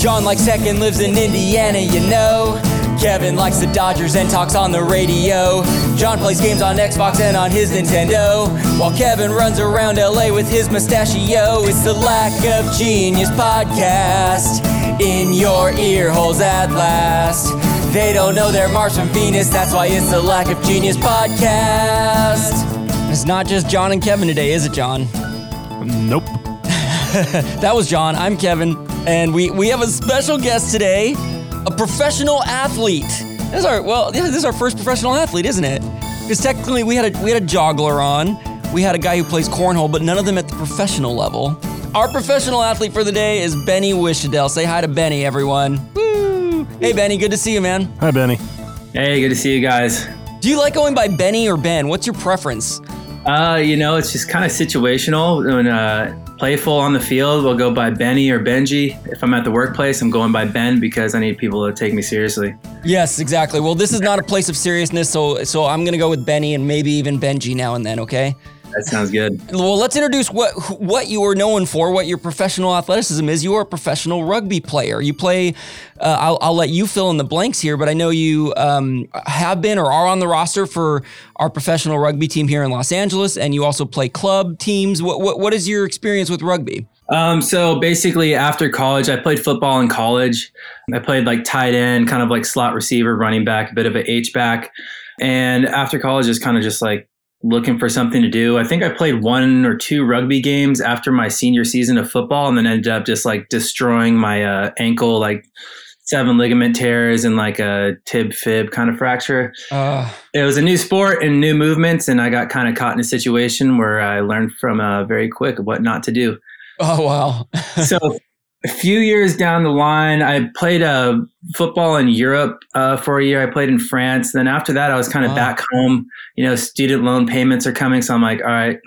John likes tech and lives in Indiana, you know. Kevin likes the Dodgers and talks on the radio. John plays games on Xbox and on his Nintendo. While Kevin runs around LA with his mustachio. It's the Lack of Genius podcast in your ear holes at last. They don't know they're Mars from Venus, that's why it's the Lack of Genius podcast. It's not just John and Kevin today, is it, John? Nope. that was John. I'm Kevin, and we we have a special guest today, a professional athlete. This is our well, this is our first professional athlete, isn't it? Because technically, we had a we had a joggler on, we had a guy who plays cornhole, but none of them at the professional level. Our professional athlete for the day is Benny Wishadell. Say hi to Benny, everyone. Woo! Hey, Benny, good to see you, man. Hi, Benny. Hey, good to see you guys. Do you like going by Benny or Ben? What's your preference? Uh, you know, it's just kind of situational. When uh, playful on the field, we'll go by Benny or Benji. If I'm at the workplace, I'm going by Ben because I need people to take me seriously. Yes, exactly. Well, this is not a place of seriousness, so so I'm gonna go with Benny and maybe even Benji now and then. Okay. That sounds good. Well, let's introduce what what you are known for, what your professional athleticism is. You are a professional rugby player. You play. Uh, I'll, I'll let you fill in the blanks here, but I know you um, have been or are on the roster for our professional rugby team here in Los Angeles, and you also play club teams. What what, what is your experience with rugby? Um, so basically, after college, I played football in college. I played like tight end, kind of like slot receiver, running back, a bit of an H back. And after college, it's kind of just like looking for something to do. I think I played one or two rugby games after my senior season of football and then ended up just like destroying my uh, ankle, like seven ligament tears and like a tib fib kind of fracture. Uh. It was a new sport and new movements, and I got kind of caught in a situation where I learned from uh, very quick what not to do. Oh, wow. so a few years down the line, I played uh, football in Europe uh, for a year. I played in France. Then after that, I was kind of wow. back home. You know, student loan payments are coming, so I'm like, all right,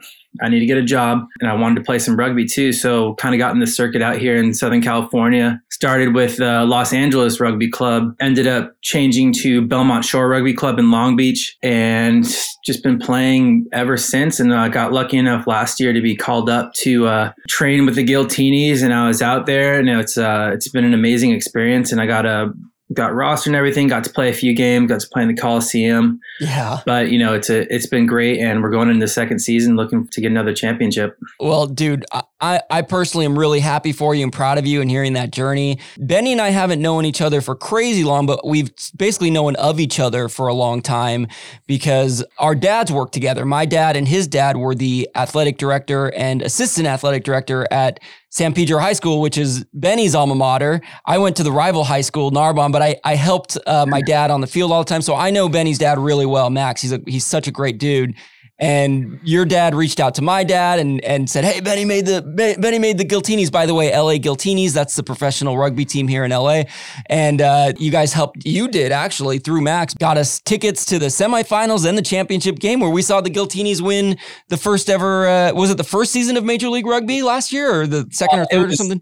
I need to get a job and I wanted to play some rugby too. So kind of got in the circuit out here in Southern California. Started with uh, Los Angeles Rugby Club, ended up changing to Belmont Shore Rugby Club in Long Beach and just been playing ever since. And I got lucky enough last year to be called up to uh, train with the Giltinis and I was out there and it's, uh, it's been an amazing experience. And I got a got roster and everything. Got to play a few games. Got to play in the Coliseum. Yeah. But you know, it's a it's been great, and we're going into the second season, looking to get another championship. Well, dude, I I personally am really happy for you and proud of you and hearing that journey. Benny and I haven't known each other for crazy long, but we've basically known of each other for a long time because our dads worked together. My dad and his dad were the athletic director and assistant athletic director at San Pedro High School, which is Benny's alma mater. I went to the rival high school, Narbonne, but I, I helped uh, my dad on the field all the time. So I know Benny's dad really well, Max. He's a, he's such a great dude. And your dad reached out to my dad and, and said, Hey, Benny made the Benny made the Giltinis. By the way, LA Giltinis, that's the professional rugby team here in LA. And uh, you guys helped, you did actually through Max, got us tickets to the semifinals and the championship game where we saw the Giltinis win the first ever, uh, was it the first season of Major League Rugby last year or the second or third was, or something?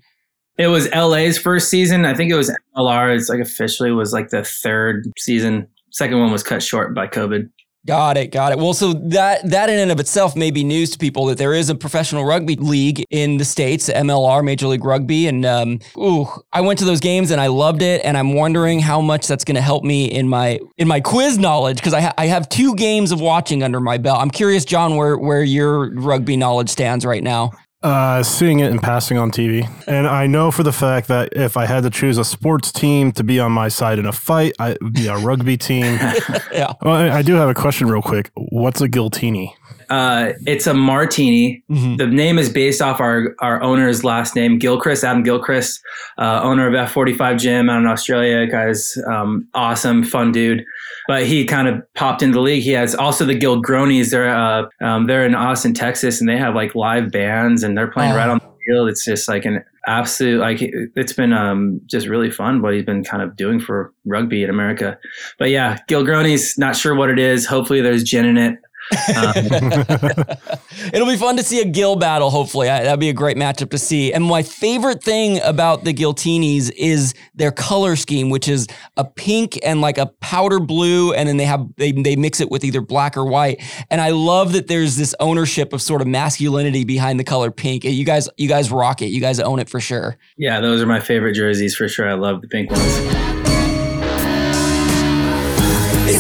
It was LA's first season. I think it was MLR. It's like officially was like the third season. Second one was cut short by COVID. Got it, got it. Well, so that that in and of itself may be news to people that there is a professional rugby league in the states, MLR, Major League Rugby, and um, ooh, I went to those games and I loved it, and I'm wondering how much that's going to help me in my in my quiz knowledge because I ha- I have two games of watching under my belt. I'm curious, John, where where your rugby knowledge stands right now. Uh, seeing it and passing on TV. And I know for the fact that if I had to choose a sports team to be on my side in a fight, I would be a rugby team. yeah. Well, I, I do have a question real quick. What's a Giltini? Uh, it's a martini. Mm-hmm. The name is based off our, our owner's last name, Gilchrist, Adam Gilchrist, uh, owner of F45 Gym out in Australia. Guy's um, awesome, fun dude. But he kind of popped into the league. He has also the Gilgronis. They're uh, um, they're in Austin, Texas, and they have like live bands and they're playing oh. right on the field. It's just like an absolute like it's been um, just really fun what he's been kind of doing for rugby in America. But yeah, Gilgronis, not sure what it is. Hopefully, there's gin in it. Um, It'll be fun to see a Gill battle, hopefully. I, that'd be a great matchup to see. And my favorite thing about the Giltinis is their color scheme, which is a pink and like a powder blue, and then they have they, they mix it with either black or white. And I love that there's this ownership of sort of masculinity behind the color pink. You guys, you guys rock it. You guys own it for sure. yeah, those are my favorite jerseys for sure. I love the pink ones.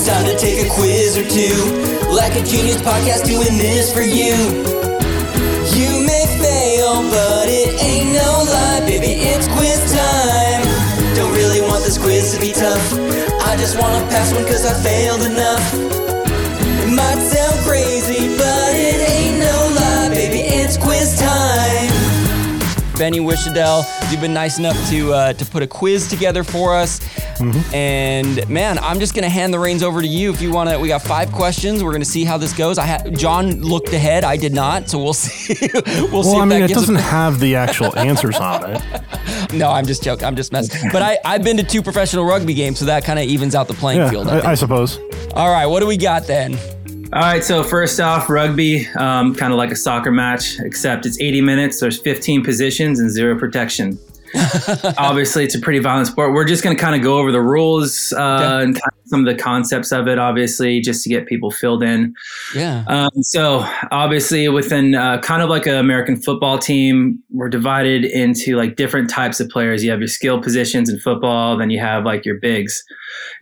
It's time to take a quiz or two. Like a genius podcast doing this for you. You may fail, but it ain't no lie, baby. It's quiz time. Don't really want this quiz to be tough. I just wanna pass one cause I failed enough. It might sound Benny Wishadell, you've been nice enough to uh, to put a quiz together for us. And man, I'm just gonna hand the reins over to you if you want to. We got five questions. We're gonna see how this goes. I had John looked ahead. I did not, so we'll see. we'll, see Well, I mean, it doesn't a- have the actual answers on it. No, I'm just joking. I'm just messing. But I I've been to two professional rugby games, so that kind of evens out the playing Yeah, field. I I, I suppose. All right, what do we got then? All right, so first off, rugby, um, kind of like a soccer match, except it's 80 minutes. There's 15 positions and zero protection. Obviously, it's a pretty violent sport. We're just going to kind of go over the rules uh, Okay. and kind of some of the concepts of it, obviously, just to get people filled in. Yeah. Um, so obviously within uh, kind of like an American football team, we're divided into like different types of players. You have your skill positions in football, then you have like your bigs.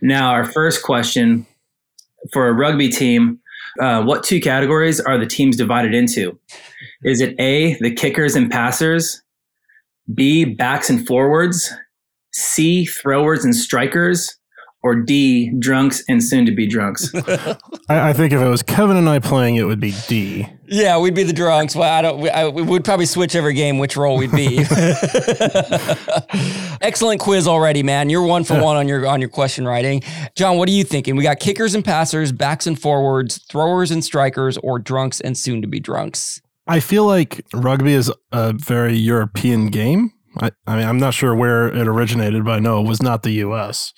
Now, our first question for a rugby team, uh, what two categories are the teams divided into? Is it A, the kickers and passers, B, backs and forwards, C, throwers and strikers, or D, drunks and soon to be drunks? I, I think if it was Kevin and I playing, it would be D. Yeah, we'd be the drunks. Well, I don't. We, I, we would probably switch every game which role we'd be. Excellent quiz already, man. You're one for one on your on your question writing. John, what are you thinking? We got kickers and passers, backs and forwards, throwers and strikers, or drunks and soon to be drunks. I feel like rugby is a very European game. I, I mean, I'm not sure where it originated, but I know it was not the U.S.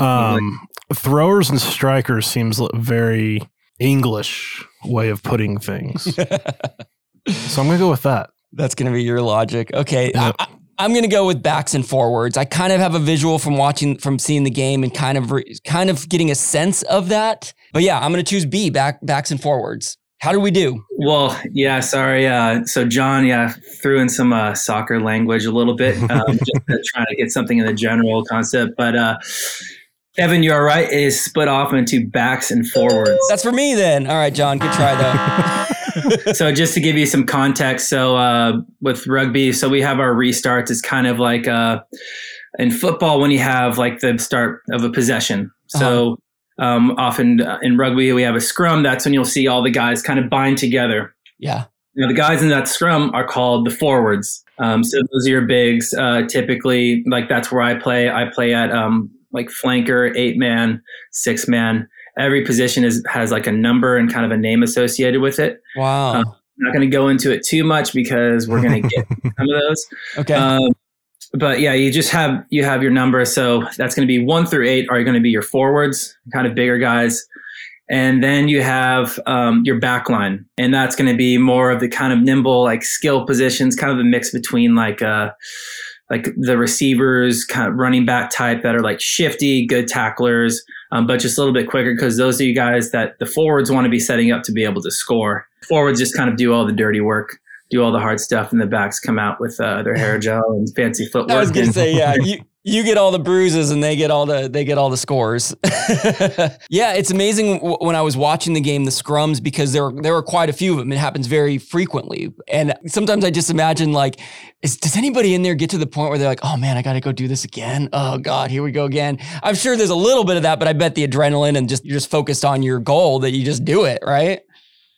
Um, throwers and strikers seems very English way of putting things. so I'm gonna go with that. That's going to be your logic. Okay. Yeah. I, am going to go with backs and forwards. I kind of have a visual from watching, from seeing the game and kind of, re, kind of getting a sense of that. But yeah, I'm going to choose B, back, backs and forwards. How do we do? Well, yeah, sorry. Uh, so John, yeah, threw in some uh, soccer language a little bit, um, just to trying to get something in the general concept. But uh, Evan, you're right. It is split off into backs and forwards. That's for me then. All right, John, good try though. so just to give you some context, so uh, with rugby, so we have our restarts. It's kind of like uh, in football when you have like the start of a possession. So um, often uh, in rugby we have a scrum. That's when you'll see all the guys kind of bind together. yeah. Now, the guys in that scrum are called the forwards. Um, so those are your bigs. Uh, typically, like that's where I play. I play at um, like flanker, eight man, six man. Every position is has like a number and kind of a name associated with it. Wow. Uh, I'm not going to go into it too much because we're going to get some of those. okay. Um, but yeah, you just have you have your number. So that's going to be one through eight are going to be your forwards, kind of bigger guys, and then you have um, your back line, and that's going to be more of the kind of nimble, like skill positions, kind of a mix between like uh, like the receivers, kind of running back type that are like shifty, good tacklers, um, but just a little bit quicker because those are you guys that the forwards want to be setting up to be able to score. Forwards just kind of do all the dirty work do all the hard stuff, and the backs come out with uh, their hair gel and fancy footwork. I was gonna say, yeah, you you get all the bruises and they get all the they get all the scores. yeah, it's amazing when I was watching the game, the scrums, because there were there were quite a few of them. It happens very frequently, and sometimes I just imagine like, is, does anybody in there get to the point where they're like, oh man, I got to go do this again? Oh god, here we go again. I'm sure there's a little bit of that, but I bet the adrenaline and just you're just focused on your goal that you just do it, right?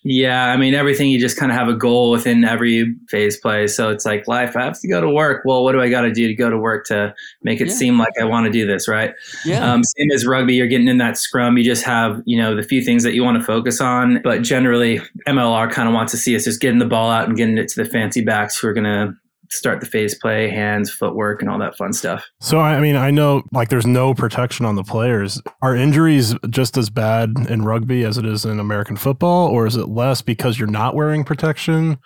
Yeah, I mean everything. You just kind of have a goal within every phase play. So it's like life. I have to go to work. Well, what do I got to do to go to work to make it Yeah. seem like I want to do this? Right. Yeah. Um, same as rugby, you're getting in that scrum. You just have, you know, the few things that you want to focus on. But generally, MLR kind of wants to see us just getting the ball out and getting it to the fancy backs who are going to start the phase play, hands, footwork, and all that fun stuff. So I mean, I know like there's no protection on the players. Are injuries just as bad in rugby as it is in American football, or is it less because you're not wearing protection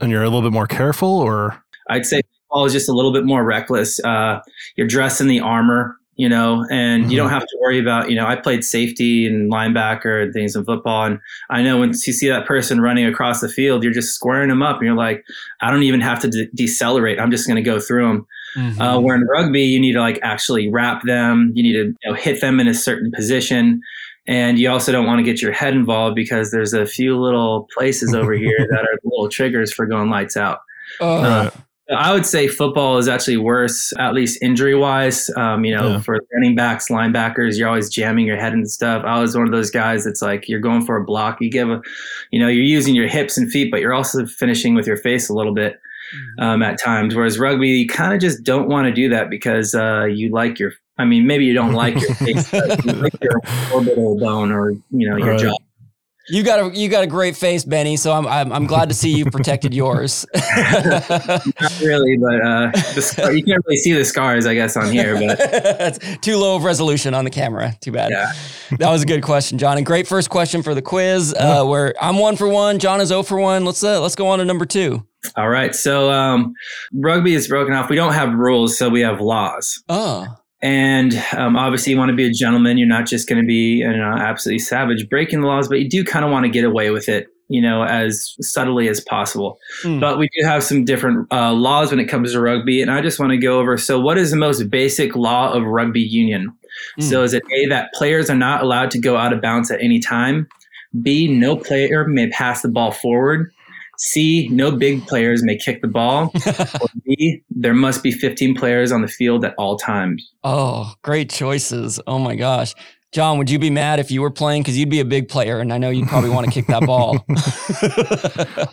and you're a little bit more careful? Or I'd say football is just a little bit more reckless. Uh, you're dressed in the armor, you know, and mm-hmm. you don't have to worry about, you know, I played safety and linebacker and things in football. And I know once you see that person running across the field, you're just squaring them up and you're like, I don't even have to de- decelerate. I'm just going to go through them. Mm-hmm. Uh, where in rugby, you need to like actually wrap them. You need to you know, hit them in a certain position. And you also don't want to get your head involved because there's a few little places over here that are little triggers for going lights out. Oh. Uh, I would say football is actually worse, at least injury wise. Um, you know, yeah. for running backs, linebackers, you're always jamming your head and stuff. I was one of those guys that's like you're going for a block, you give a, you know, you're using your hips and feet, but you're also finishing with your face a little bit mm-hmm. um, at times. Whereas rugby, you kind of just don't want to do that because uh, you like your. I mean, maybe you don't like your face, but you like your orbital bone or you know your right. jaw you got a you got a great face, Benny. So I'm I'm, I'm glad to see you protected yours. Not really, but uh, the scar, you can't really see the scars, I guess, on here. But it's too low of resolution on the camera. Too bad. Yeah. that was a good question, John. And great first question for the quiz. Uh, where I'm one for one, John is zero for one. Let's uh, let's go on to number two. All right. So um, rugby is broken off. We don't have rules, so we have laws. Oh. And um, obviously, you want to be a gentleman. You're not just going to be you know, absolutely savage breaking the laws, but you do kind of want to get away with it, you know, as subtly as possible. Mm. But we do have some different uh, laws when it comes to rugby, and I just want to go over. So, what is the most basic law of rugby union? Mm. So, is it A that players are not allowed to go out of bounds at any time? B, no player may pass the ball forward. C, no big players may kick the ball. or B, there must be 15 players on the field at all times. Oh, great choices. Oh my gosh. John, would you be mad if you were playing? Because you'd be a big player, and I know you'd probably want to kick that ball.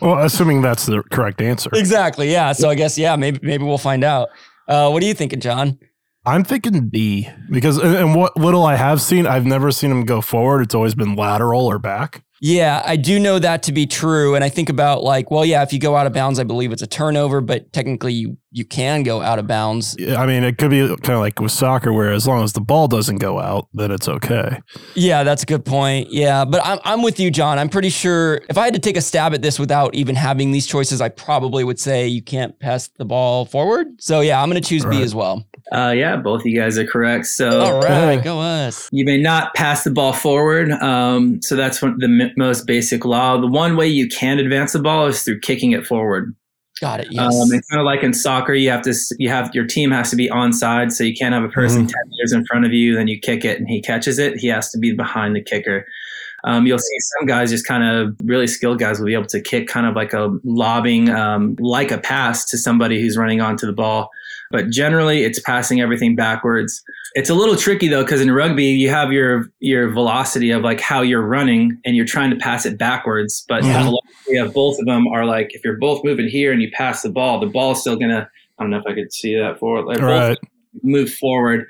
well, assuming that's the correct answer. Exactly. Yeah. So I guess yeah, maybe maybe we'll find out. Uh, what are you thinking, John? I'm thinking B because and what little I have seen, I've never seen him go forward. It's always been lateral or back. Yeah, I do know that to be true. And I think about like, well, yeah, if you go out of bounds, I believe it's a turnover, but technically you you can go out of bounds. Yeah, I mean, it could be kind of like with soccer, where as long as the ball doesn't go out, then it's okay. Yeah, that's a good point. Yeah, but I'm I'm with you, John. I'm pretty sure if I had to take a stab at this without even having these choices, I probably would say you can't pass the ball forward. So yeah, I'm going to choose right. B as well. Uh, yeah, both of you guys are correct. So, all right, go us. You may not pass the ball forward. Um, so that's one, the most basic law. The one way you can advance the ball is through kicking it forward. Got it. Yes. Um, it's kind of like in soccer, you have to you have your team has to be onside, so you can't have a person mm-hmm. ten meters in front of you, then you kick it and he catches it. He has to be behind the kicker. Um, you'll see some guys just kind of really skilled guys will be able to kick kind of like a lobbing, um, like a pass to somebody who's running onto the ball. But generally, it's passing everything backwards. It's a little tricky though, because in rugby, you have your your velocity of like how you're running, and you're trying to pass it backwards. But yeah. the velocity of both of them are like if you're both moving here and you pass the ball, the ball's still gonna. I don't know if I could see that forward. Like right. Move forward.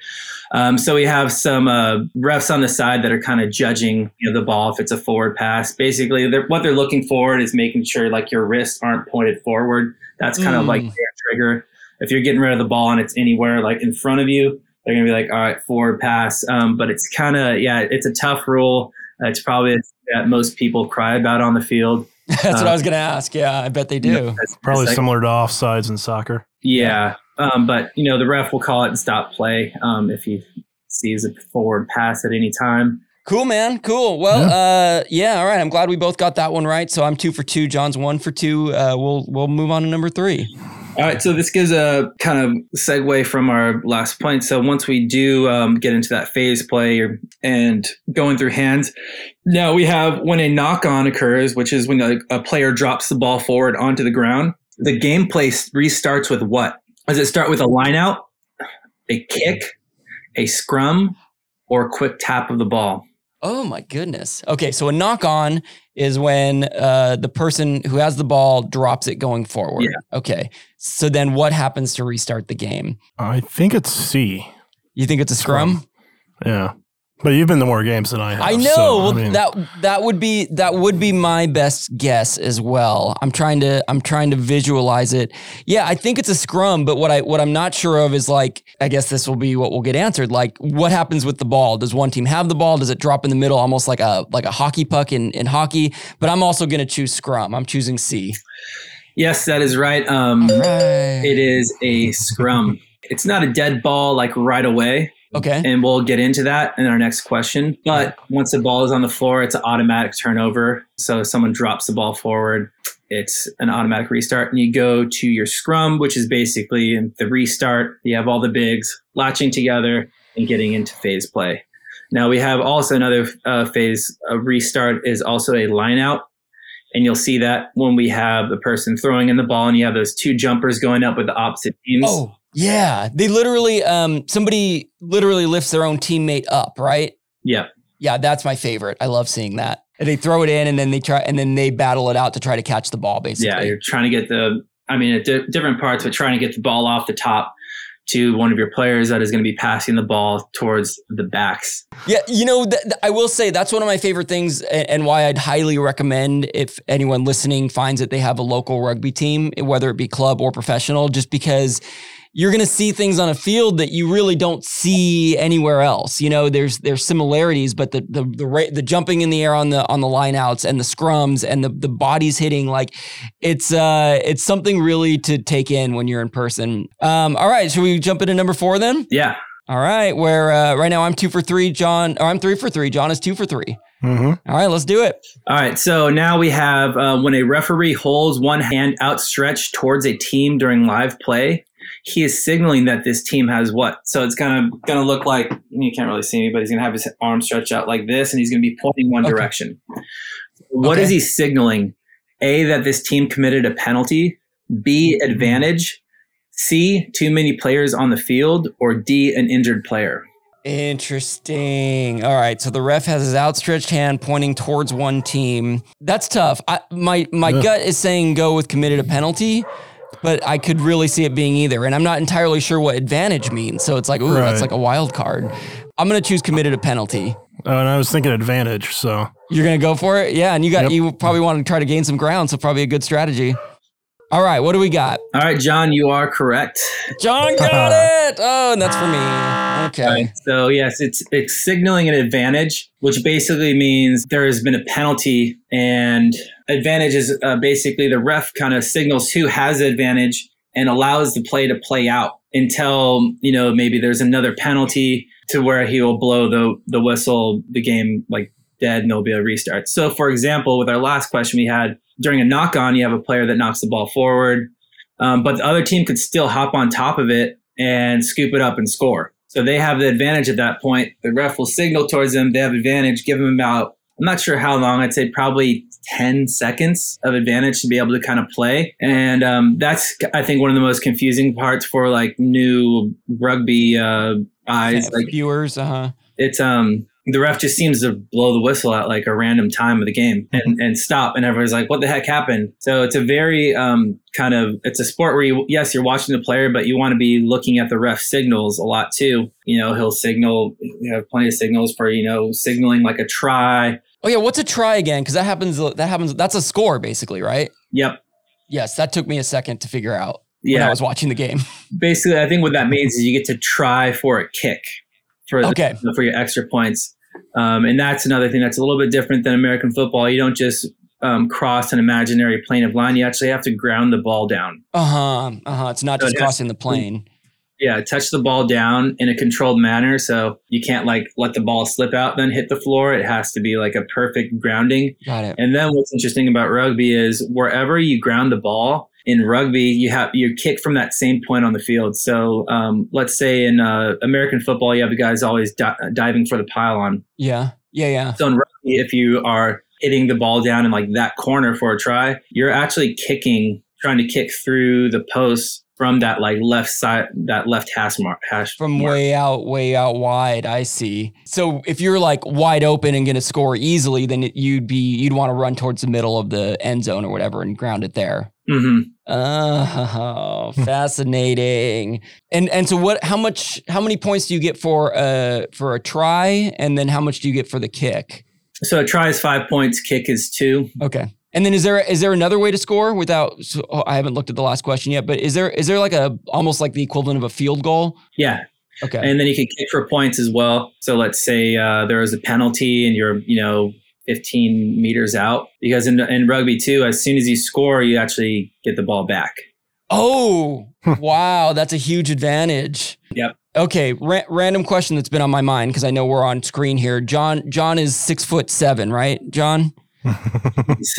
Um, so we have some uh, refs on the side that are kind of judging you know, the ball if it's a forward pass. Basically, they're, what they're looking for is making sure like your wrists aren't pointed forward. That's kind mm. of like their trigger if you're getting rid of the ball and it's anywhere like in front of you, they're gonna be like, all right, forward pass. Um, but it's kind of yeah, it's a tough rule. Uh, it's probably that most people cry about on the field. That's uh, what I was gonna ask. Yeah, I bet they do. You know, probably similar to offsides in soccer. Yeah, um, but you know the ref will call it and stop play um, if he sees a forward pass at any time. Cool, man. Cool. Well, yeah. uh, yeah. All right. I'm glad we both got that one right. So I'm two for two. John's one for two. Uh, we'll we'll move on to number three. All right, so this gives a kind of segue from our last point. So once we do um, get into that phase play and going through hands, now we have when a knock on occurs, which is when a, a player drops the ball forward onto the ground. The gameplay restarts with what? Does it start with a line out, a kick, a scrum, or a quick tap of the ball? Oh my goodness. Okay, so a knock on is when uh, the person who has the ball drops it going forward. Yeah. Okay. So then what happens to restart the game? I think it's C. You think it's a scrum? Yeah. But you've been to more games than I have. I know. so, well, I mean, that that would be that would be my best guess as well. I'm trying to I'm trying to visualize it. Yeah, I think it's a scrum, but what I what I'm not sure of is like I guess this will be what will get answered. Like what happens with the ball? Does one team have the ball? Does it drop in the middle almost like a like a hockey puck in in hockey? But I'm also going to choose scrum. I'm choosing C. Yes, that is right. Um, Right. it is a scrum. It's not a dead ball like right away. Okay. and we'll get into that in our next question. But once the ball is on the floor, it's an automatic turnover. So if someone drops the ball forward, it's an automatic restart. And you go to your scrum, which is basically the restart. You have all the bigs latching together and getting into phase play. Now we have also another uh, phase. A restart is also a line out. And you'll see that when we have the person throwing in the ball and you have those two jumpers going up with the opposite teams. Oh, yeah. They literally um somebody literally lifts their own teammate up, right? Yeah. Yeah, that's my favorite. I love seeing that. And they throw it in and then they try and then they battle it out to try to catch the ball basically. Yeah, you're trying to get the, I mean, di- different parts, but trying to get the ball off the top to one of your players that is going to be passing the ball towards the backs. Yeah, you know, th- th- I will say that's one of my favorite things, and, and why I'd highly recommend if anyone listening finds that they have a local rugby team, whether it be club or professional, just because you're going to see things on a field that you really don't see anywhere else. You know, there's there's similarities, but the the the, ra- the jumping in the air on the on the lineouts and the scrums and the the bodies hitting, like it's uh it's something really to take in when you're in person. Um, all right, should we jump into number four then? Yeah. All right, where uh, right now I'm two for three, John, or I'm three for three. John is two for three. Mm-hmm. All right, let's do it. All right. So now we have uh, when a referee holds one hand outstretched towards a team during live play, he is signaling that this team has what? So it's kind of going to look like you can't really see me, but he's going to have his arm stretched out like this, and he's going to be pointing one Okay. direction. What is Okay. he signaling? A that this team committed a penalty. B mm-hmm. advantage. C too many players on the field, or D an injured player. Interesting. All right, so the ref has his outstretched hand pointing towards one team. That's tough. I, my my Yeah. gut is saying go with committed a penalty, but I could really see it being either, and I'm not entirely sure what advantage means. So it's like, ooh, that's like a wild card. I'm gonna choose committed a penalty. Oh, and I was thinking advantage. So You're gonna go for it, yeah. And you got Yep. you probably want to try to gain some ground, so probably a good strategy. All right, what do we got? All right, John, you are correct. John got it. Oh, and that's for me. Okay. Right. So yes, it's it's signaling an advantage, which basically means there has been a penalty, and advantage is uh, basically the ref kind of signals who has advantage and allows the play to play out until you know maybe there's another penalty to where he will blow the the whistle, the game like dead, and there'll be a restart. So, for example, with our last question we had during a knock on, you have a player that knocks the ball forward, um, but the other team could still hop on top of it and scoop it up and score. So they have the advantage at that point. The ref will signal towards them. They have advantage, give them about, I'm not sure how long, I'd say probably 10 seconds of advantage to be able to kind of play. And um, that's, I think, one of the most confusing parts for like new rugby uh, eyes. Like viewers, uh huh. it's, um, the ref just seems to blow the whistle at like a random time of the game and, and stop and everybody's like what the heck happened so it's a very um, kind of it's a sport where you yes you're watching the player but you want to be looking at the ref signals a lot too you know he'll signal you have plenty of signals for you know signaling like a try Oh yeah, what's a try again? Because that happens. That happens. That's a score, basically, right? yep Yes, that took me a second to figure out when I was watching the game. basically i think what that means is you get to try for a kick for the- Okay. for your extra points um, and that's another thing that's a little bit different than american football you don't just um, cross an imaginary plane of line you actually have to ground the ball down Uh huh. Uh huh. It's not So just crossing the plane. Yeah touch the ball down in a controlled manner so you can't like let the ball slip out then hit the floor it has to be like a perfect grounding Got it. and then what's interesting about rugby is wherever you ground the ball in rugby, you have you kick from that same point on the field. So um, let's say in uh, American football, you have the guys always di- diving for the pylon. Yeah. Yeah. Yeah. So in rugby, if you are hitting the ball down in like that corner for a try, you're actually kicking, trying to kick through the post from that like left side, that left hash mark. Hash From mark. way out, way out wide. I see. So if you're like wide open and going to score easily, then it- you'd be you'd want to run towards the middle of the end zone or whatever and ground it there. hmm Oh, fascinating. And and so what how much how many points do you get for a for a try and then how much do you get for the kick? So a try is 5 points, kick is 2. Okay. And then is there is there another way to score without so, oh, I haven't looked at the last question yet, but is there is there like a almost like the equivalent of a field goal? Yeah. Okay. And then you can kick for points as well. So let's say uh, there was a penalty and you're, you know, 15 meters out because in, in rugby too, as soon as you score, you actually get the ball back. Oh, wow. That's a huge advantage. Yep. Okay. Ra- random question that's been on my mind because I know we're on screen here. John, John is six foot seven, right? John?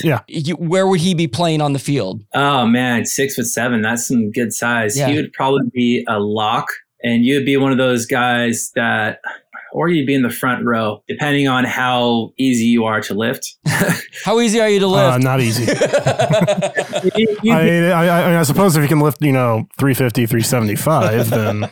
Yeah. You, where would he be playing on the field? Oh man, six foot seven. That's some good size. Yeah. He would probably be a lock and you'd be one of those guys that or you'd be in the front row, depending on how easy you are to lift. How easy are you to Uh, lift? not easy. You- you'd I, mean, I, I, I suppose if you can lift, you know, 350, 375, then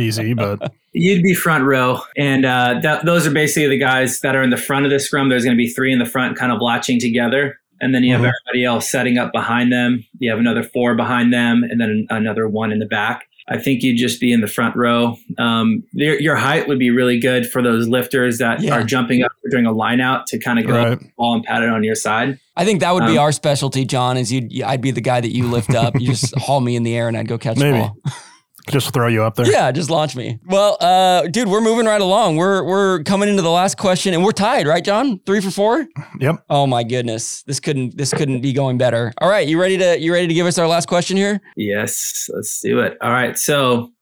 easy. But You'd be front row, and uh, that, those are basically the guys that are in the front of the scrum. There's going to be three in the front, kind of latching together, and then you have Mhm. everybody else setting up behind them. You have another four behind them, and then another one in the back. I think you'd just be in the front row. Um, your, your height would be really good for those lifters that Yeah. are jumping up during a line out to kind of go Right. ball and pat it on your side. I think that would be Um, our specialty, John. Is you? I'd be the guy that you lift up. You just haul me in the air, and I'd go catch Maybe. the ball. just throw you up there. Yeah, just launch me. Well, uh, dude, we're moving right along. We're we're coming into the last question, and we're tied, right, John? Three for four. Yep. Oh my goodness, this couldn't this couldn't be going better. All right, you ready to you ready to give us our last question here? Yes, let's do it. All right. So,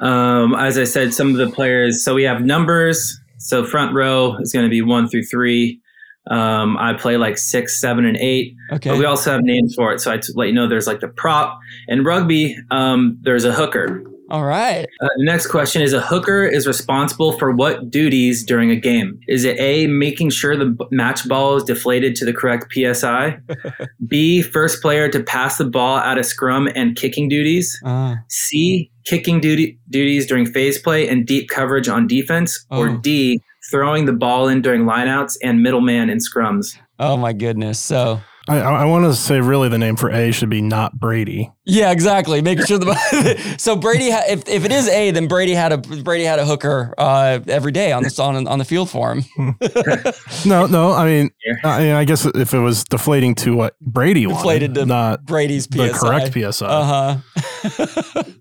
um, as I said, some of the players. So we have numbers. So front row is going to be one through three. Um, I play like six, seven, and eight. Okay. But we also have names for it. So I t- let you know there's like the prop. In rugby, um, there's a hooker. All right. Uh, the next question is: A hooker is responsible for what duties during a game? Is it A, making sure the match ball is deflated to the correct psi? B, first player to pass the ball out of scrum and kicking duties? Uh, C, kicking duty, duties during phase play and deep coverage on defense? Or Oh. D, throwing the ball in during lineouts and middleman in scrums? oh my goodness. So I, I want to say really the name for A should be not Brady. yeah, exactly. Making sure the so Brady ha- if if it is a then Brady had a Brady had a hooker uh, every day on the on on the field for him. No, no. I mean, I, mean, I guess if it was deflating to what Brady Deflated wanted, to not Brady's PSI, the correct PSI. Uh huh.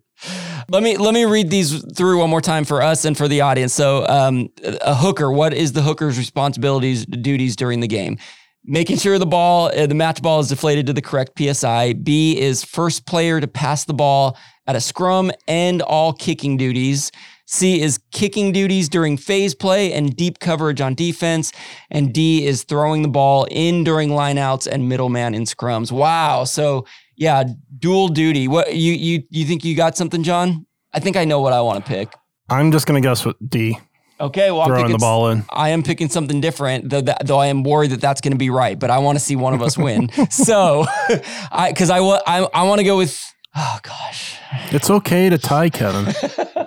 let me let me read these through one more time for us and for the audience. So, um, a hooker. What is the hooker's responsibilities, duties during the game? Making sure the ball, uh, the match ball, is deflated to the correct psi. B is first player to pass the ball at a scrum and all kicking duties. C is kicking duties during phase play and deep coverage on defense. And D is throwing the ball in during lineouts and middleman in scrums. Wow. So yeah, dual duty. What you you you think you got something, John? I think I know what I want to pick. I'm just gonna guess with D, Okay, well, I'm throwing picking, the ball in. I am picking something different, though, that, though I am worried that that's going to be right. But I want to see one of us win. so, I because I I, I want to go with. Oh gosh, It's okay to tie, Kevin.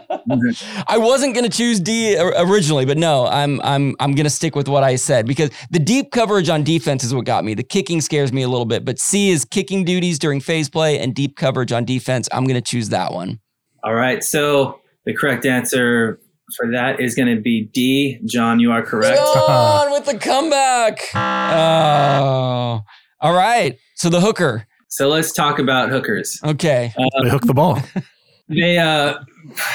I wasn't going to choose D originally, but no, I'm I'm I'm going to stick with what I said because the deep coverage on defense is what got me. The kicking scares me a little bit, but C is kicking duties during phase play and deep coverage on defense. I'm going to choose that one. All right. So the correct answer for that is going to be D. John, you are correct. John with the comeback. Oh, all right. So the hooker. So let's talk about hookers. Okay. they hook the ball. They, uh,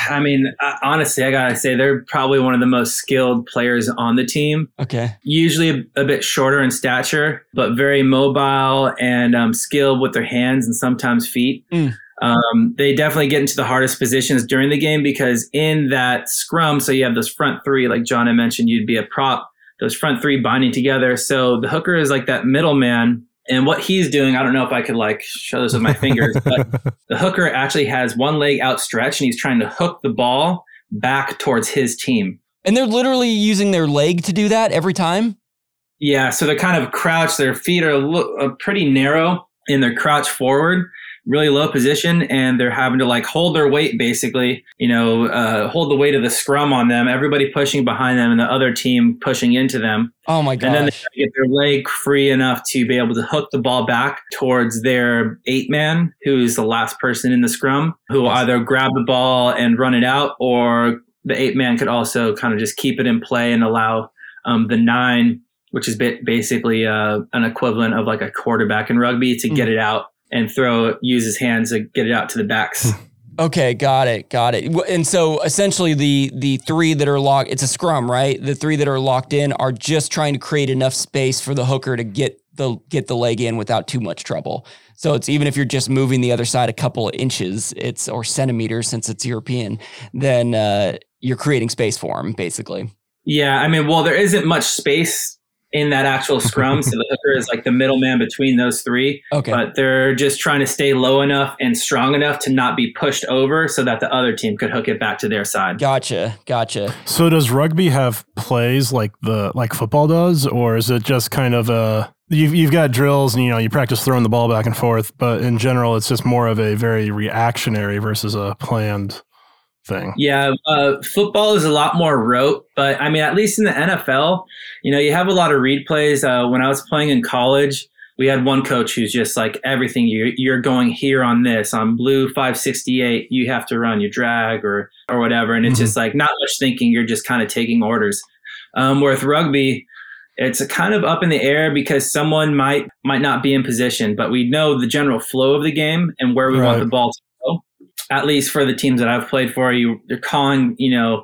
I mean, honestly, I gotta say they're probably one of the most skilled players on the team. Okay. Usually a, a bit shorter in stature, but very mobile and um, skilled with their hands and sometimes feet. Mm. Um, they definitely get into the hardest positions during the game because in that scrum, so you have those front three, like John had mentioned, you'd be a prop. Those front three binding together. So the hooker is like that middleman and what he's doing, I don't know if I could like show this with my fingers, but the hooker actually has one leg outstretched and he's trying to hook the ball back towards his team. And they're literally using their leg to do that every time. Yeah, so they're kind of crouched. Their feet are lo- uh, pretty narrow and they're crouched forward. Really low position and they're having to like hold their weight basically, you know, uh, hold the weight of the scrum on them, everybody pushing behind them and the other team pushing into them. Oh my god And then they get their leg free enough to be able to hook the ball back towards their eight man, who is the last person in the scrum, who will either grab the ball and run it out, or the eight man could also kind of just keep it in play and allow um, the nine, which is basically uh, an equivalent of like a quarterback in rugby, to mm. get it out and throw use his hands to get it out to the backs. Okay, got it, got it. And so essentially, the the three that are locked, it's a scrum, right? The three that are locked in are just trying to create enough space for the hooker to get the get the leg in without too much trouble. So it's even if you're just moving the other side a couple of inches, it's or centimeters since it's European, then uh, you're creating space for him, basically. Yeah, I mean, well, there isn't much space in that actual scrum. so the hooker is like the middleman between those three. Okay. But they're just trying to stay low enough and strong enough to not be pushed over so that the other team could hook it back to their side. Gotcha. Gotcha. So does rugby have plays like the like football does, or is it just kind of a You've, you've got drills and you know you practice throwing the ball back and forth, but in general, it's just more of a very reactionary versus a planned thing. Yeah, uh, football is a lot more rote, but I mean, at least in the NFL, you know, you have a lot of read plays. Uh, when I was playing in college, we had one coach who's just like everything you're, you're going here on this on blue 568 you have to run your drag or or whatever and it's mm-hmm. just like not much thinking you're just kind of taking orders um, with rugby it's kind of up in the air because someone might might not be in position but we know the general flow of the game and where we right. want the ball to at least for the teams that I've played for, you they're calling you know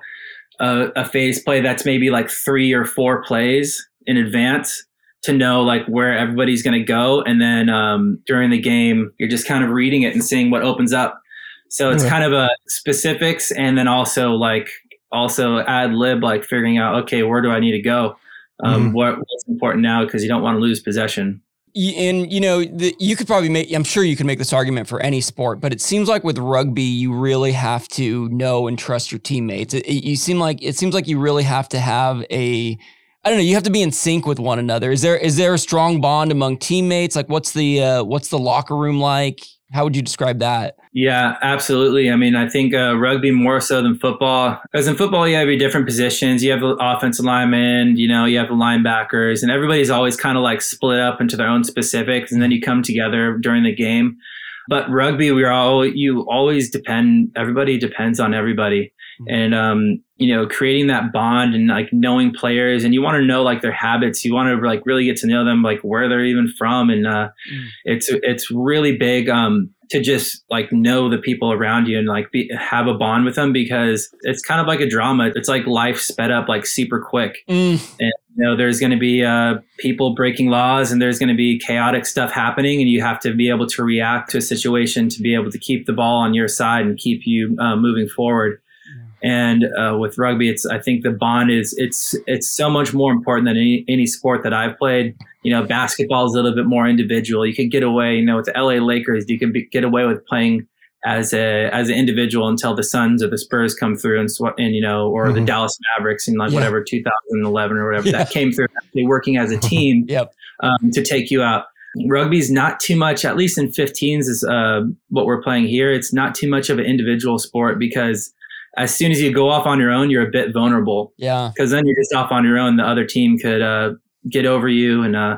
a, a phase play that's maybe like three or four plays in advance to know like where everybody's going to go, and then um, during the game you're just kind of reading it and seeing what opens up. So it's kind of a specifics, and then also like also ad lib, like figuring out okay where do I need to go, um, mm-hmm. what, what's important now? Because you don't want to lose possession and you know the, you could probably make i'm sure you can make this argument for any sport but it seems like with rugby you really have to know and trust your teammates. It, it, you seem like it seems like you really have to have a i don't know you have to be in sync with one another. Is there is there a strong bond among teammates? Like what's the uh, what's the locker room like? How would you describe that yeah, absolutely. I mean, I think uh, rugby more so than football. Because in football, you have your different positions. You have the offensive linemen, you know, you have the linebackers, and everybody's always kind of like split up into their own specifics, and then you come together during the game. But rugby, we're all you always depend. Everybody depends on everybody, mm-hmm. and um, you know, creating that bond and like knowing players, and you want to know like their habits. You want to like really get to know them, like where they're even from, and uh, mm. it's it's really big. Um, to just like know the people around you and like be, have a bond with them because it's kind of like a drama. It's like life sped up like super quick. Mm. And you know, there's going to be uh, people breaking laws and there's going to be chaotic stuff happening, and you have to be able to react to a situation to be able to keep the ball on your side and keep you uh, moving forward. And uh, with rugby, it's I think the bond is it's it's so much more important than any any sport that I've played. You know, basketball is a little bit more individual. You could get away. You know, with the LA Lakers, you can be, get away with playing as a as an individual until the Suns or the Spurs come through and and you know or mm-hmm. the Dallas Mavericks in like yeah. whatever 2011 or whatever yeah. that came through actually working as a team yep. um, to take you out. Rugby's not too much, at least in 15s is uh, what we're playing here. It's not too much of an individual sport because as soon as you go off on your own, you're a bit vulnerable. Yeah. Because then you're just off on your own. The other team could uh, get over you and uh,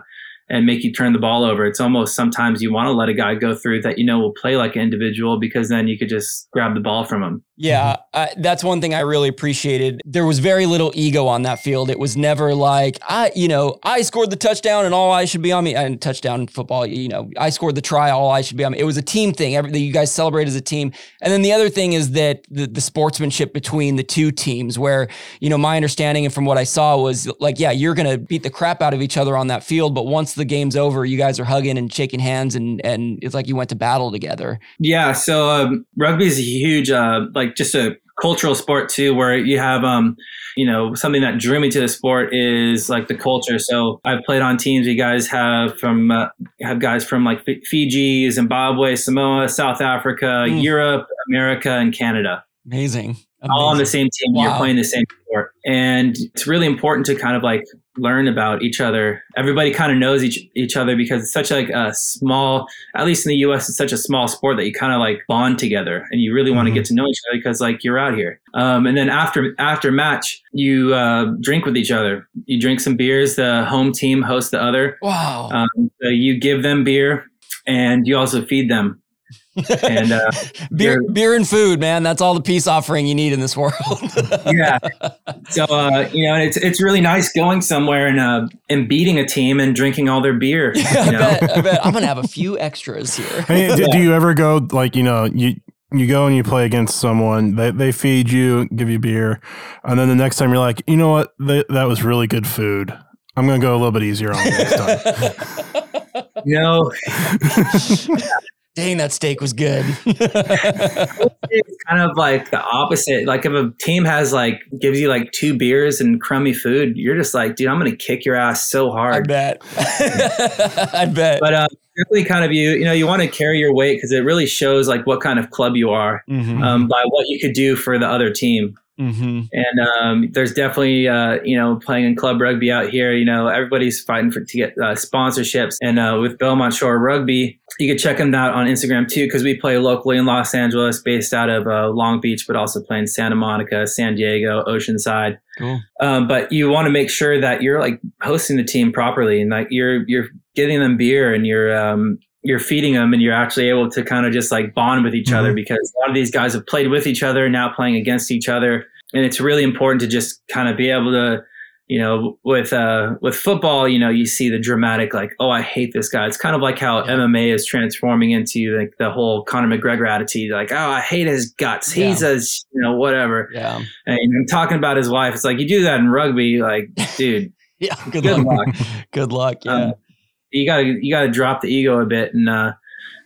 and make you turn the ball over. It's almost sometimes you want to let a guy go through that you know will play like an individual because then you could just grab the ball from him. Yeah, uh, that's one thing I really appreciated. There was very little ego on that field. It was never like I, you know, I scored the touchdown and all eyes should be on me. And touchdown football, you know, I scored the try, all eyes should be on me. It was a team thing. Everything you guys celebrate as a team. And then the other thing is that the, the sportsmanship between the two teams, where you know my understanding and from what I saw was like, yeah, you're gonna beat the crap out of each other on that field, but once the game's over, you guys are hugging and shaking hands, and and it's like you went to battle together. Yeah. So um, rugby is a huge. Uh, like like just a cultural sport too, where you have, um, you know, something that drew me to the sport is like the culture. So I've played on teams. You guys have from uh, have guys from like Fiji, Zimbabwe, Samoa, South Africa, mm. Europe, America, and Canada. Amazing. All on the same team. You're playing the same sport, and it's really important to kind of like learn about each other. Everybody kind of knows each each other because it's such like a small. At least in the U.S., it's such a small sport that you kind of like bond together, and you really want to get to know each other because like you're out here. Um, and then after after match, you uh, drink with each other. You drink some beers. The home team hosts the other. Wow. Um, so you give them beer, and you also feed them. And uh, beer, beer and food, man. That's all the peace offering you need in this world. yeah. So uh, you know, it's it's really nice going somewhere and uh, and beating a team and drinking all their beer. I You know? bet. I bet. I'm gonna have a few extras here. Hey, do, do you ever go like you know you you go and you play against someone they they feed you give you beer and then the next time you're like you know what they, that was really good food I'm gonna go a little bit easier on it next time. You know, Dang, that steak was good. it's kind of like the opposite. Like if a team has like gives you like two beers and crummy food, you're just like, dude, I'm gonna kick your ass so hard. I bet. I bet. But uh, definitely, kind of you, you know, you want to carry your weight because it really shows like what kind of club you are mm-hmm. um, by what you could do for the other team. Mm-hmm. And um, there's definitely, uh, you know, playing in club rugby out here. You know, everybody's fighting for to get uh, sponsorships. And uh, with Belmont Shore Rugby, you can check them out on Instagram too, because we play locally in Los Angeles, based out of uh, Long Beach, but also playing Santa Monica, San Diego, Oceanside. Cool. Um, but you want to make sure that you're like hosting the team properly, and like you're you're getting them beer and you're um, you're feeding them, and you're actually able to kind of just like bond with each other Mhm. because a lot of these guys have played with each other, now playing against each other, and it's really important to just kind of be able to. You know, with uh, with football, you know, you see the dramatic like, oh, I hate this guy. It's kind of like how MMA is transforming into like the whole Conor McGregor attitude, like, oh, I hate his guts. He's a, you know, whatever. Yeah. And I'm talking about his wife. It's like you do that in rugby, like, dude, Yeah. Good, Good luck. luck. Good luck. Yeah. Um, you gotta you gotta drop the ego a bit, and uh,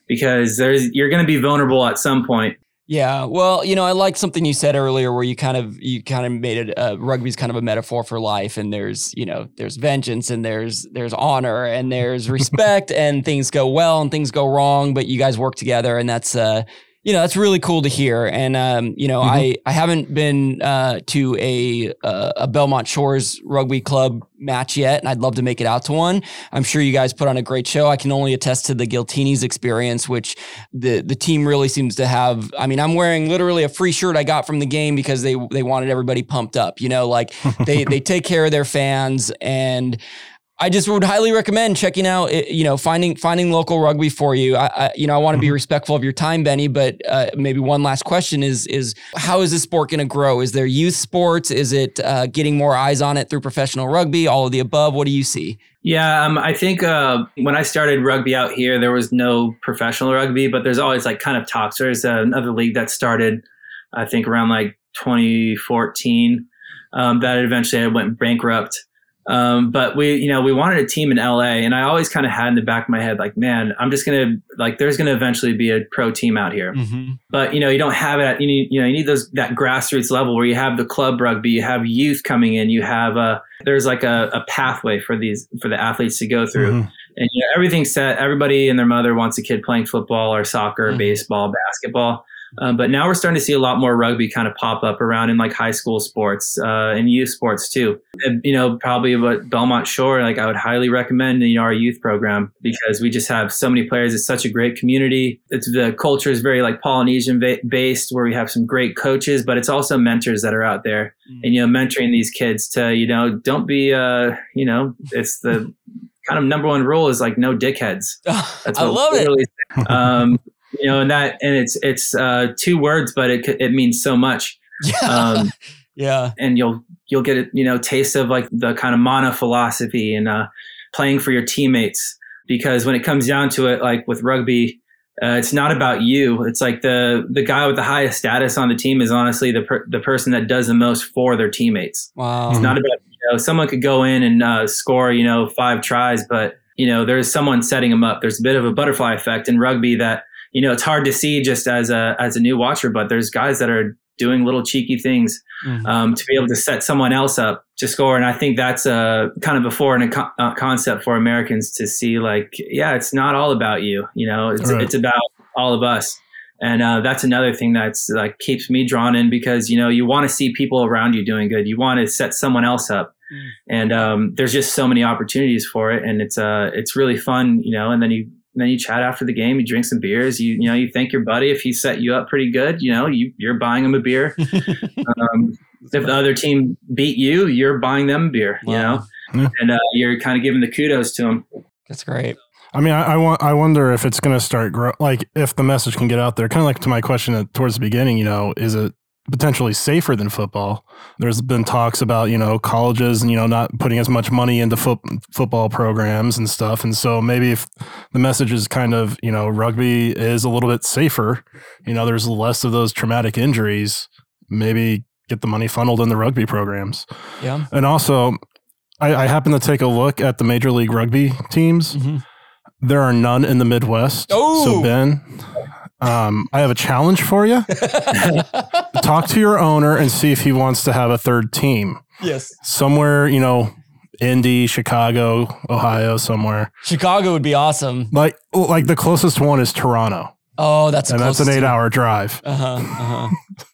because there's you're gonna be vulnerable at some point. Yeah, well, you know, I like something you said earlier, where you kind of you kind of made it. Uh, rugby's kind of a metaphor for life, and there's you know there's vengeance, and there's there's honor, and there's respect, and things go well and things go wrong, but you guys work together, and that's uh you know that's really cool to hear. And um you know I I haven't been uh to a uh, a Belmont Shores rugby club match yet, and I'd love to make it out to one. I'm sure you guys put on a great show. I can only attest to the Giltinis experience, which the the team really seems to have. I mean, I'm wearing literally a free shirt I got from the game because they they wanted everybody pumped up. You know, like they they take care of their fans and. I just would highly recommend checking out, eh, you know, finding finding local rugby for you. I, I you know, I want to be respectful of your time, Benny. But uh, maybe one last question is is how is this sport going to grow? Is there youth sports? Is it uh, getting more eyes on it through professional rugby? All of the above. What do you see? Yeah, um, I think uh, when I started rugby out here, there was no professional rugby, but there's always like kind of talks. There's another league that started, I think, around like 2014. Um, that eventually went bankrupt. Um, but we, you know, we wanted a team in LA, and I always kind of had in the back of my head, like, man, I'm just gonna like, there's gonna eventually be a pro team out here. Mm-hmm. But you know, you don't have it. At, you need, you know, you need those that grassroots level where you have the club rugby, you have youth coming in, you have a there's like a, a pathway for these for the athletes to go through, Mhm. and you know, everything's set. Everybody and their mother wants a kid playing football or soccer, Mhm. baseball, basketball. Um, but now we're starting to see a lot more rugby kind of pop up around in like high school sports uh, and youth sports too. And, you know, probably what Belmont Shore, like I would highly recommend you know our youth program because we just have so many players. It's such a great community. It's the culture is very like Polynesian ba- based, where we have some great coaches, but it's also mentors that are out there and you know mentoring these kids to you know don't be uh you know it's the kind of number one rule is like no dickheads. That's I love it. Um, you know, and that, and it's it's uh, two words, but it it means so much. Yeah. Um, yeah. and you'll you'll get a you know taste of like the kind of mana philosophy and uh, playing for your teammates. Because when it comes down to it, like with rugby, uh, it's not about you. It's like the the guy with the highest status on the team is honestly the per- the person that does the most for their teammates. Wow. It's not about you know someone could go in and uh, score you know five tries, but you know there's someone setting them up. There's a bit of a butterfly effect in rugby that you know it's hard to see just as a as a new watcher, but there's guys that are doing little cheeky things Mhm. um, to be able to set someone else up to score. And I think that's a kind of a foreign co- uh, concept for Americans to see. Like, yeah, it's not all about you. You know, it's Right. it's about all of us. and uh, that's another thing that's like keeps me drawn in because you know you want to see people around you doing good. You want to set someone else up, mm. and um, there's just so many opportunities for it, and it's uh it's really fun, you know. And then you then you chat after the game, you drink some beers, you you know you thank your buddy if he set you up pretty good, you know you you're buying him a beer. um, if the other team beat you, you're buying them beer, wow. you know, yeah. and uh, you're kind of giving the kudos to them. That's great. I mean, I, I, want. I wonder if it's going to start grow. Like, if the message can get out there, kind of like to my question at, towards the beginning. You know, is it potentially safer than football? There's been talks about you know colleges and you know not putting as much money into fo- football programs and stuff. And so maybe if the message is kind of you know rugby is a little bit safer, you know, there's less of those traumatic injuries. Maybe get the money funneled in the rugby programs. Yeah. And also, I, I happen to take a look at the major league rugby teams. Mm-hmm there are none in the Midwest. Oh. So Ben, um, I have a challenge for you. Talk to your owner and see if he wants to have a third team. Yes. Somewhere, you know, Indy, Chicago, Ohio, somewhere. Chicago would be awesome. Like, like the closest one is Toronto. Oh, that's and that's an eight-hour drive. Uh huh. Uh-huh.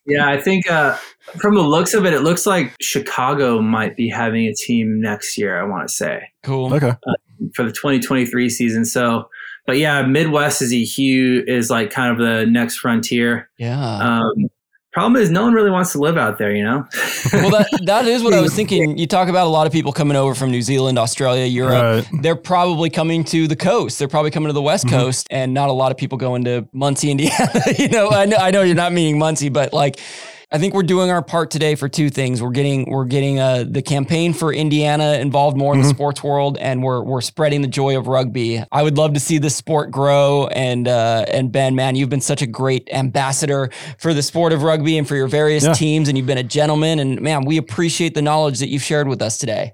yeah, I think uh, from the looks of it, it looks like Chicago might be having a team next year. I want to say. Cool. Okay. Uh, for the 2023 season. So, but yeah, Midwest is a huge is like kind of the next frontier. Yeah. Um, problem is no one really wants to live out there, you know? well, that, that is what I was thinking. You talk about a lot of people coming over from New Zealand, Australia, Europe. Right. They're probably coming to the coast. They're probably coming to the West mm-hmm. Coast and not a lot of people going to Muncie, Indiana. you know, I know, I know you're not meaning Muncie, but like I think we're doing our part today for two things. We're getting we're getting uh, the campaign for Indiana involved more in mm-hmm. the sports world, and we're we're spreading the joy of rugby. I would love to see this sport grow. And uh, and Ben, man, you've been such a great ambassador for the sport of rugby and for your various yeah. teams, and you've been a gentleman. And man, we appreciate the knowledge that you've shared with us today.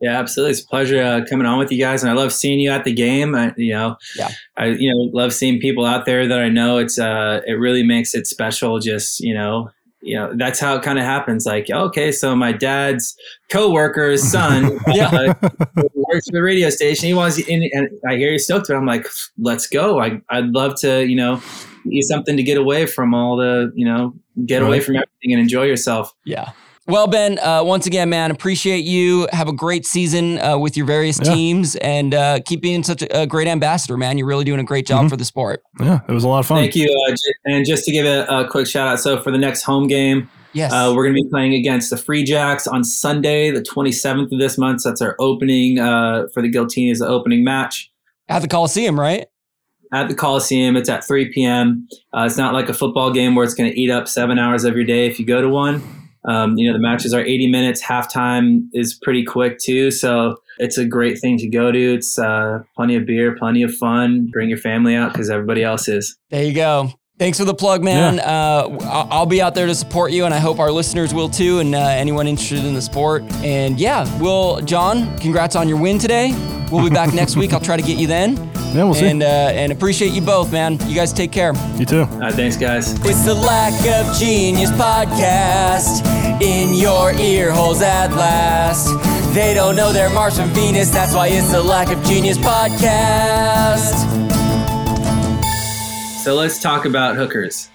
Yeah, absolutely. It's a pleasure uh, coming on with you guys, and I love seeing you at the game. I, you know, yeah, I you know love seeing people out there that I know. It's uh, it really makes it special. Just you know, you know that's how it kind of happens like okay so my dad's co-worker's son yeah. uh, works for the radio station he wants in and i hear you stoked but i'm like let's go I, i'd love to you know eat something to get away from all the you know get right. away from everything and enjoy yourself yeah well, Ben, uh, once again, man, appreciate you. Have a great season uh, with your various yeah. teams and uh, keep being such a, great ambassador, man. You're really doing a great job mm-hmm. for the sport. Yeah, it was a lot of fun. Thank you. Uh, and just to give a, a, quick shout out, so for the next home game, yes, uh, we're going to be playing against the Free Jacks on Sunday, the 27th of this month. So that's our opening uh, for the Giltinis, the opening match at the Coliseum, right? At the Coliseum, it's at 3 p.m. it's not like a football game where it's going to eat up seven hours of your day if you go to one. Um, you know, the matches are 80 minutes. Halftime is pretty quick too. So it's a great thing to go to. It's uh, plenty of beer, plenty of fun. Bring your family out because everybody else is. There you go. Thanks for the plug, man. Yeah. Uh, I'll be out there to support you, and I hope our listeners will too, and uh, anyone interested in the sport. And yeah, well, John, congrats on your win today. We'll be back next week. I'll try to get you then. Yeah, we'll see. And, uh, and appreciate you both, man. You guys take care. You too. All right, thanks, guys. It's the Lack of Genius podcast in your ear holes at last. They don't know they're Mars from Venus. That's why it's the Lack of Genius podcast. So let's talk about hookers.